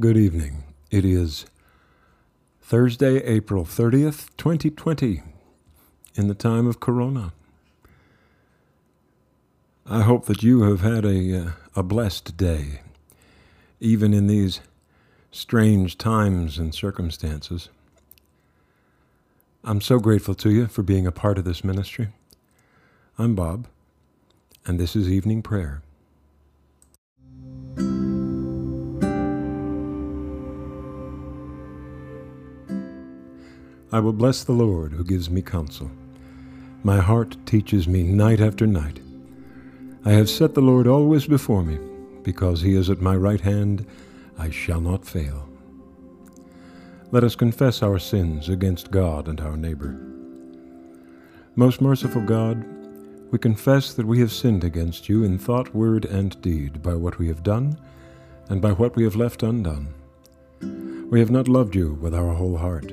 Good evening. It is Thursday, April 30th, 2020, in the time of Corona. I hope that you have had a, uh, a blessed day, even in these strange times and circumstances. I'm so grateful to you for being a part of this ministry. I'm Bob, and this is Evening Prayer. I will bless the Lord who gives me counsel. My heart teaches me night after night. I have set the Lord always before me, because he is at my right hand, I shall not fail. Let us confess our sins against God and our neighbor. Most merciful God, we confess that we have sinned against you in thought, word, and deed, by what we have done and by what we have left undone. We have not loved you with our whole heart.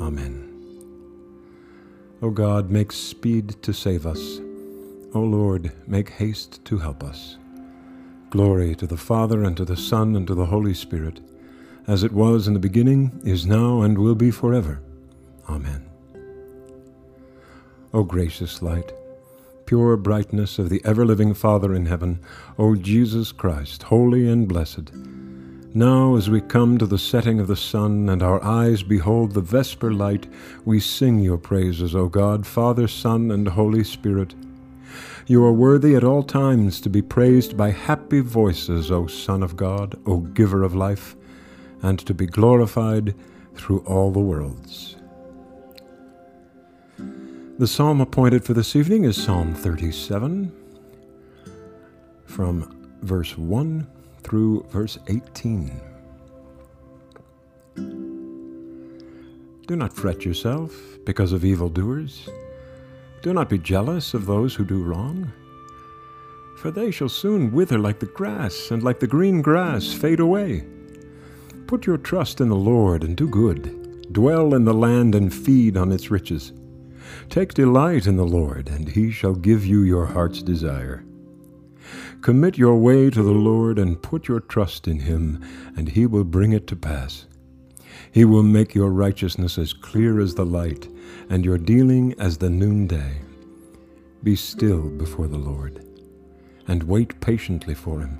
Amen. O God, make speed to save us. O Lord, make haste to help us. Glory to the Father, and to the Son, and to the Holy Spirit, as it was in the beginning, is now, and will be forever. Amen. O gracious light, pure brightness of the ever living Father in heaven, O Jesus Christ, holy and blessed, now, as we come to the setting of the sun, and our eyes behold the vesper light, we sing your praises, O God, Father, Son, and Holy Spirit. You are worthy at all times to be praised by happy voices, O Son of God, O Giver of life, and to be glorified through all the worlds. The psalm appointed for this evening is Psalm 37, from verse 1 through verse 18. Do not fret yourself because of evildoers. Do not be jealous of those who do wrong, for they shall soon wither like the grass, and like the green grass fade away. Put your trust in the Lord and do good. Dwell in the land and feed on its riches. Take delight in the Lord, and he shall give you your heart's desire. Commit your way to the Lord and put your trust in him, and he will bring it to pass. He will make your righteousness as clear as the light, and your dealing as the noonday. Be still before the Lord, and wait patiently for him.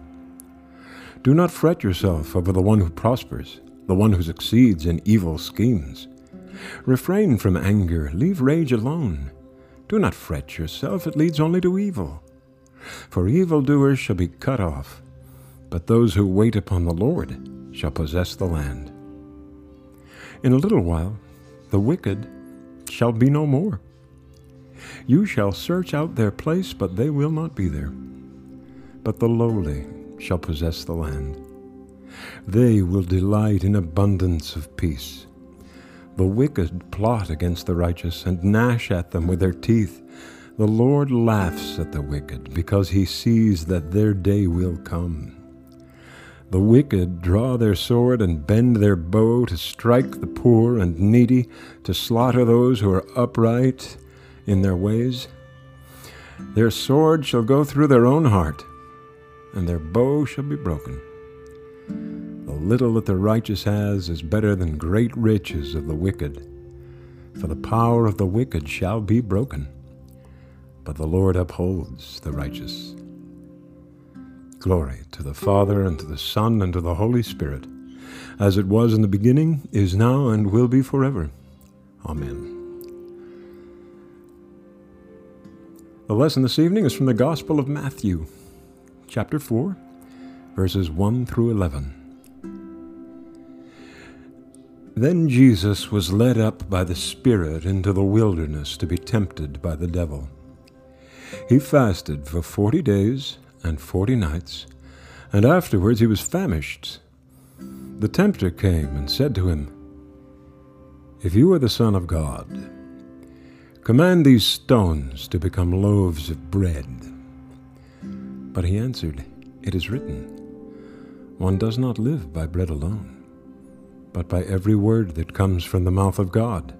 Do not fret yourself over the one who prospers, the one who succeeds in evil schemes. Refrain from anger, leave rage alone. Do not fret yourself, it leads only to evil. For evildoers shall be cut off, but those who wait upon the Lord shall possess the land. In a little while the wicked shall be no more. You shall search out their place, but they will not be there. But the lowly shall possess the land. They will delight in abundance of peace. The wicked plot against the righteous and gnash at them with their teeth. The Lord laughs at the wicked because he sees that their day will come. The wicked draw their sword and bend their bow to strike the poor and needy, to slaughter those who are upright in their ways. Their sword shall go through their own heart, and their bow shall be broken. The little that the righteous has is better than great riches of the wicked, for the power of the wicked shall be broken but the Lord upholds the righteous. Glory to the Father, and to the Son, and to the Holy Spirit, as it was in the beginning, is now, and will be forever. Amen. The lesson this evening is from the Gospel of Matthew, chapter 4, verses 1 through 11. Then Jesus was led up by the Spirit into the wilderness to be tempted by the devil. He fasted for forty days and forty nights, and afterwards he was famished. The tempter came and said to him, If you are the Son of God, command these stones to become loaves of bread. But he answered, It is written, One does not live by bread alone, but by every word that comes from the mouth of God.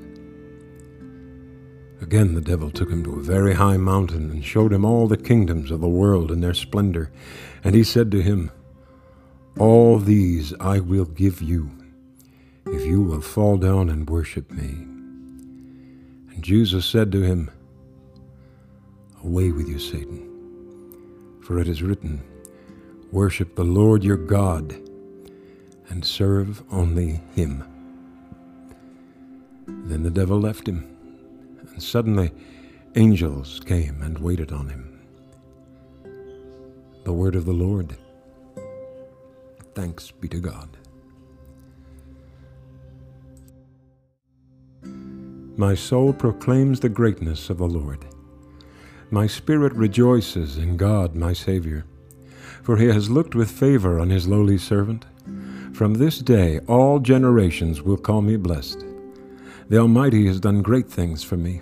Again the devil took him to a very high mountain and showed him all the kingdoms of the world and their splendor. And he said to him, All these I will give you, if you will fall down and worship me. And Jesus said to him, Away with you, Satan, for it is written, Worship the Lord your God, and serve only him. Then the devil left him and suddenly angels came and waited on him. The word of the Lord. Thanks be to God. My soul proclaims the greatness of the Lord. My spirit rejoices in God my Savior, for he has looked with favor on his lowly servant. From this day all generations will call me blessed. The Almighty has done great things for me,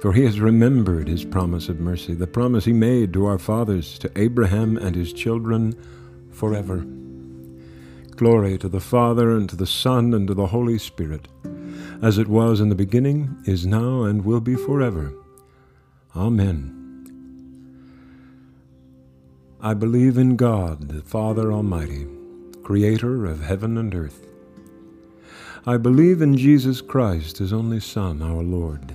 for he has remembered his promise of mercy, the promise he made to our fathers, to Abraham and his children forever. Glory to the Father, and to the Son, and to the Holy Spirit, as it was in the beginning, is now, and will be forever. Amen. I believe in God, the Father Almighty, creator of heaven and earth. I believe in Jesus Christ, his only Son, our Lord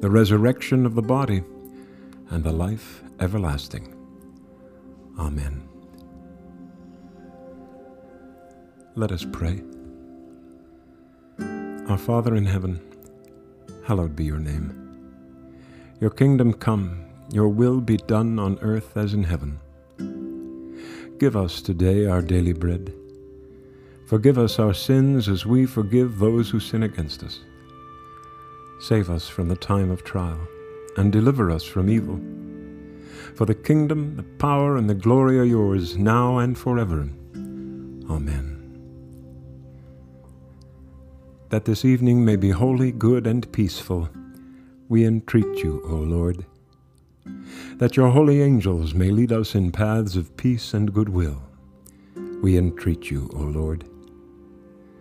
the resurrection of the body, and the life everlasting. Amen. Let us pray. Our Father in heaven, hallowed be your name. Your kingdom come, your will be done on earth as in heaven. Give us today our daily bread. Forgive us our sins as we forgive those who sin against us Save us from the time of trial, and deliver us from evil. For the kingdom, the power, and the glory are yours, now and forever. Amen. That this evening may be holy, good, and peaceful, we entreat you, O Lord. That your holy angels may lead us in paths of peace and goodwill, we entreat you, O Lord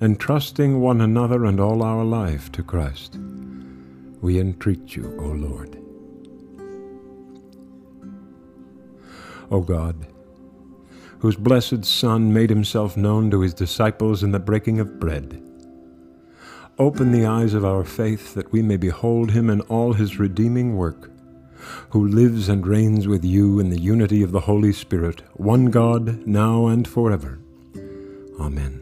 entrusting one another and all our life to Christ. We entreat you, O Lord. O God, whose blessed Son made himself known to his disciples in the breaking of bread, open the eyes of our faith that we may behold him in all his redeeming work who lives and reigns with you in the unity of the Holy Spirit, one God, now and forever. Amen.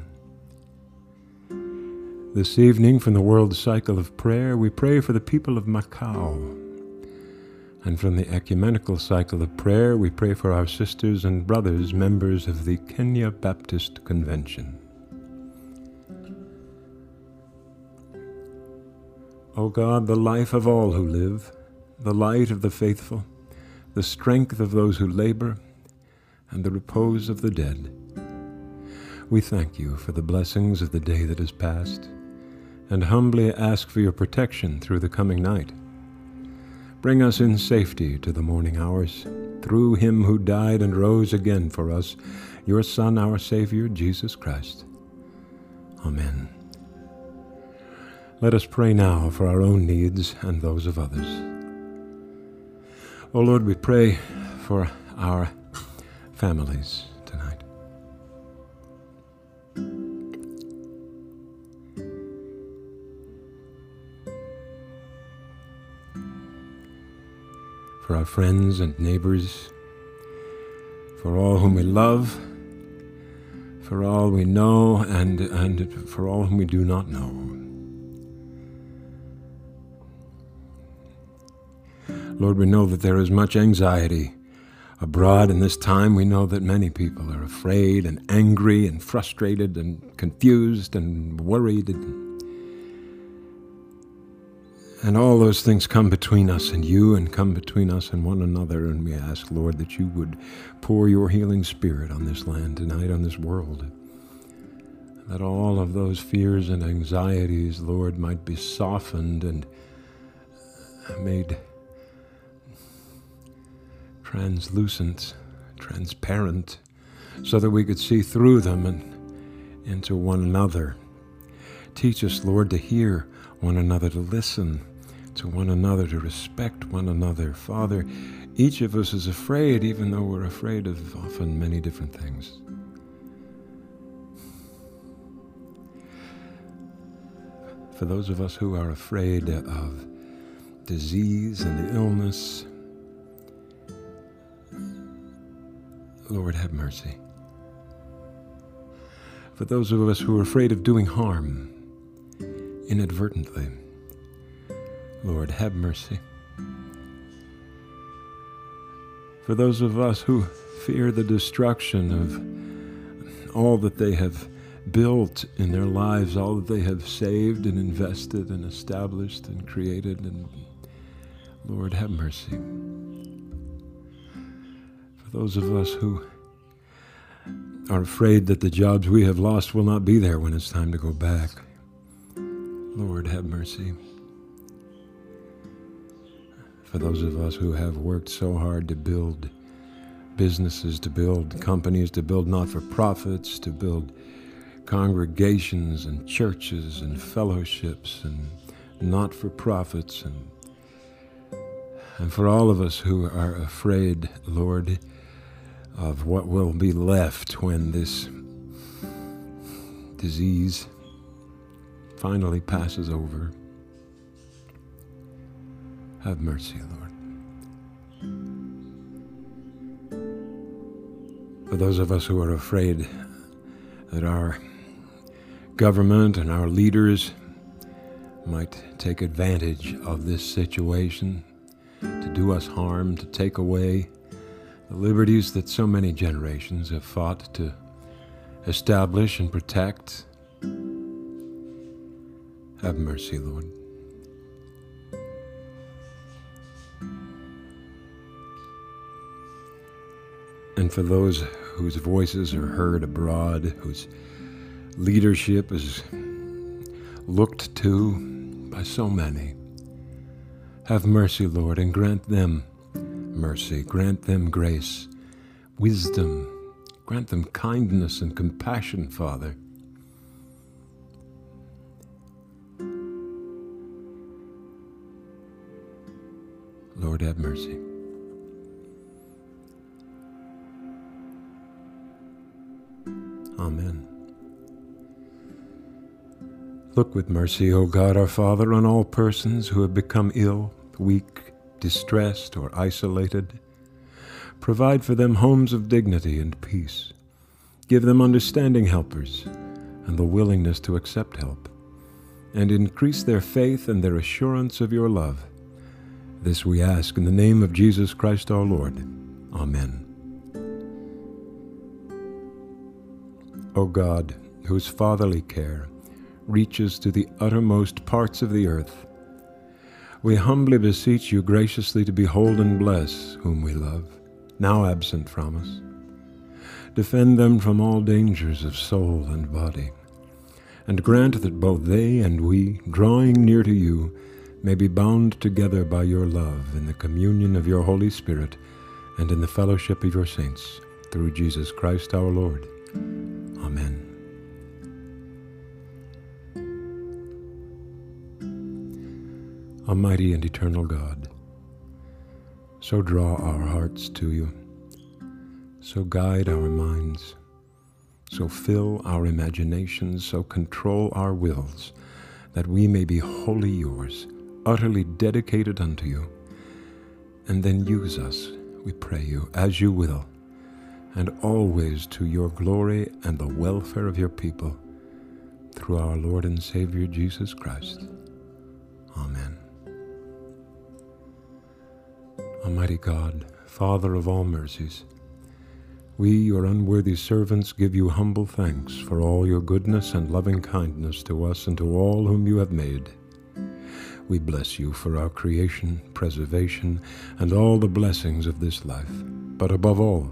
This evening, from the World Cycle of Prayer, we pray for the people of Macau. And from the Ecumenical Cycle of Prayer, we pray for our sisters and brothers, members of the Kenya Baptist Convention. O God, the life of all who live, the light of the faithful, the strength of those who labor, and the repose of the dead. We thank you for the blessings of the day that has passed and humbly ask for your protection through the coming night. Bring us in safety to the morning hours, through him who died and rose again for us, your Son, our Savior, Jesus Christ. Amen. Let us pray now for our own needs and those of others. O oh Lord, we pray for our families. For our friends and neighbors, for all whom we love, for all we know, and, and for all whom we do not know. Lord, we know that there is much anxiety abroad in this time. We know that many people are afraid and angry and frustrated and confused and worried. And and all those things come between us and you and come between us and one another. And we ask, Lord, that you would pour your healing spirit on this land tonight, on this world. That all of those fears and anxieties, Lord, might be softened and made translucent, transparent, so that we could see through them and into one another. Teach us, Lord, to hear one another, to listen to one another, to respect one another. Father, each of us is afraid, even though we're afraid of often many different things. For those of us who are afraid of disease and the illness, Lord, have mercy. For those of us who are afraid of doing harm inadvertently, Lord, have mercy. For those of us who fear the destruction of all that they have built in their lives, all that they have saved and invested and established and created, and Lord, have mercy. For those of us who are afraid that the jobs we have lost will not be there when it's time to go back, Lord, have mercy for those of us who have worked so hard to build businesses, to build companies, to build not for profits, to build congregations and churches and fellowships and not for profits and and for all of us who are afraid, Lord, of what will be left when this disease finally passes over. Have mercy, Lord. For those of us who are afraid that our government and our leaders might take advantage of this situation to do us harm, to take away the liberties that so many generations have fought to establish and protect. Have mercy, Lord. For those whose voices are heard abroad, whose leadership is looked to by so many, have mercy, Lord, and grant them mercy, grant them grace, wisdom. Grant them kindness and compassion, Father. Lord, have mercy. Amen. Look with mercy, O God our Father, on all persons who have become ill, weak, distressed, or isolated. Provide for them homes of dignity and peace. Give them understanding helpers and the willingness to accept help, and increase their faith and their assurance of your love. This we ask in the name of Jesus Christ our Lord. Amen. O God, whose fatherly care reaches to the uttermost parts of the earth, we humbly beseech you graciously to behold and bless whom we love, now absent from us. Defend them from all dangers of soul and body, and grant that both they and we, drawing near to you, may be bound together by your love in the communion of your Holy Spirit and in the fellowship of your saints, through Jesus Christ our Lord. Amen. Almighty and eternal God, so draw our hearts to you, so guide our minds, so fill our imaginations, so control our wills, that we may be wholly yours, utterly dedicated unto you, and then use us, we pray you, as you will and always to your glory and the welfare of your people, through our Lord and Savior Jesus Christ. Amen. Almighty God, Father of all mercies, we, your unworthy servants, give you humble thanks for all your goodness and loving kindness to us and to all whom you have made. We bless you for our creation, preservation, and all the blessings of this life, but above all,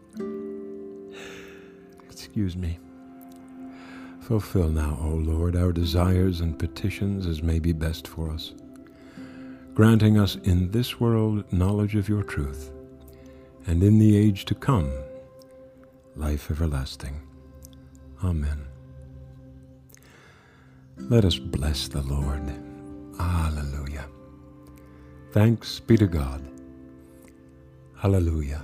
excuse me. Fulfill now, O Lord, our desires and petitions as may be best for us, granting us in this world knowledge of your truth, and in the age to come, life everlasting. Amen. Let us bless the Lord. Hallelujah. Thanks be to God. Hallelujah.